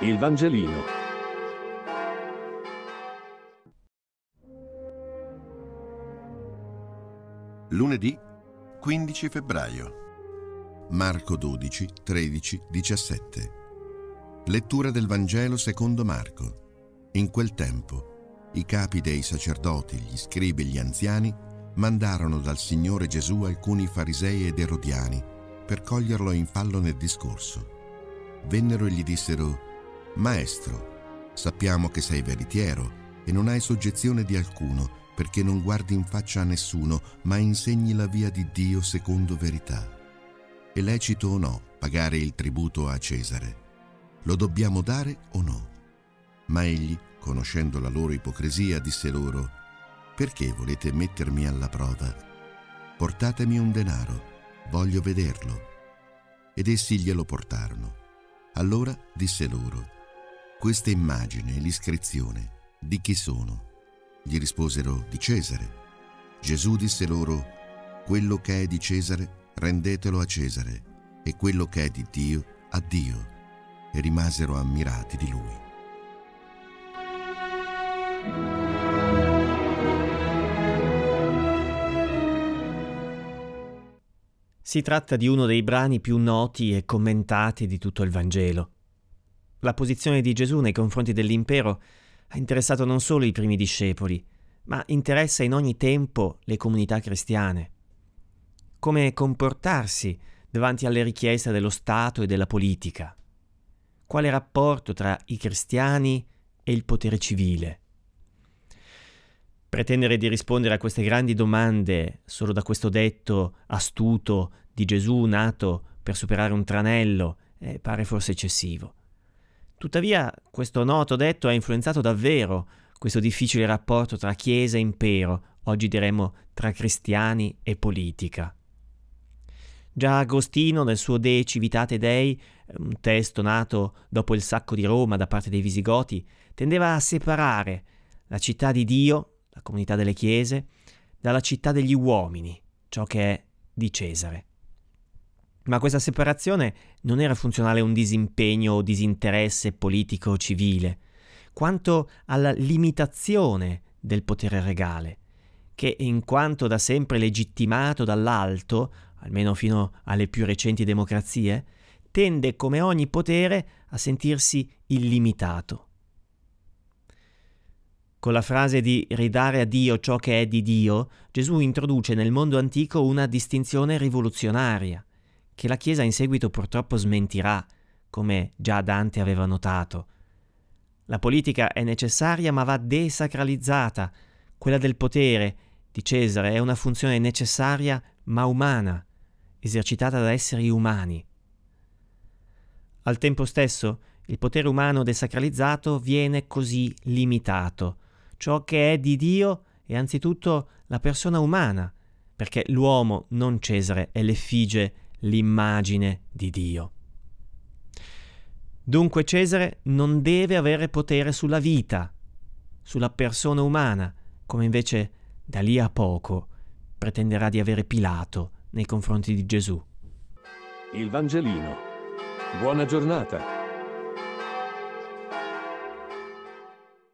Il Vangelino. Lunedì 15 febbraio. Marco 12, 13, 17. Lettura del Vangelo secondo Marco. In quel tempo i capi dei sacerdoti, gli scribi e gli anziani mandarono dal Signore Gesù alcuni farisei ed erodiani per coglierlo in fallo nel discorso. Vennero e gli dissero, Maestro, sappiamo che sei veritiero e non hai soggezione di alcuno perché non guardi in faccia a nessuno, ma insegni la via di Dio secondo verità. È lecito o no pagare il tributo a Cesare? Lo dobbiamo dare o no? Ma egli, conoscendo la loro ipocrisia, disse loro, Perché volete mettermi alla prova? Portatemi un denaro, voglio vederlo. Ed essi glielo portarono. Allora disse loro, questa immagine e l'iscrizione di chi sono? Gli risposero di Cesare. Gesù disse loro, quello che è di Cesare rendetelo a Cesare e quello che è di Dio a Dio. E rimasero ammirati di lui. Si tratta di uno dei brani più noti e commentati di tutto il Vangelo. La posizione di Gesù nei confronti dell'impero ha interessato non solo i primi discepoli, ma interessa in ogni tempo le comunità cristiane. Come comportarsi davanti alle richieste dello Stato e della politica? Quale rapporto tra i cristiani e il potere civile? Pretendere di rispondere a queste grandi domande solo da questo detto astuto di Gesù nato per superare un tranello eh, pare forse eccessivo. Tuttavia, questo noto detto ha influenzato davvero questo difficile rapporto tra Chiesa e impero, oggi diremmo tra cristiani e politica. Già Agostino, nel suo De Civitate Dei, un testo nato dopo il sacco di Roma da parte dei Visigoti, tendeva a separare la città di Dio, la comunità delle chiese, dalla città degli uomini, ciò che è di Cesare. Ma questa separazione non era funzionale a un disimpegno o disinteresse politico o civile, quanto alla limitazione del potere regale, che in quanto da sempre legittimato dall'alto, almeno fino alle più recenti democrazie, tende come ogni potere a sentirsi illimitato. Con la frase di ridare a Dio ciò che è di Dio, Gesù introduce nel mondo antico una distinzione rivoluzionaria che la Chiesa in seguito purtroppo smentirà, come già Dante aveva notato. La politica è necessaria ma va desacralizzata. Quella del potere di Cesare è una funzione necessaria ma umana, esercitata da esseri umani. Al tempo stesso, il potere umano desacralizzato viene così limitato. Ciò che è di Dio è anzitutto la persona umana, perché l'uomo, non Cesare, è l'effigie l'immagine di Dio. Dunque Cesare non deve avere potere sulla vita, sulla persona umana, come invece da lì a poco pretenderà di avere Pilato nei confronti di Gesù. Il Vangelino. Buona giornata.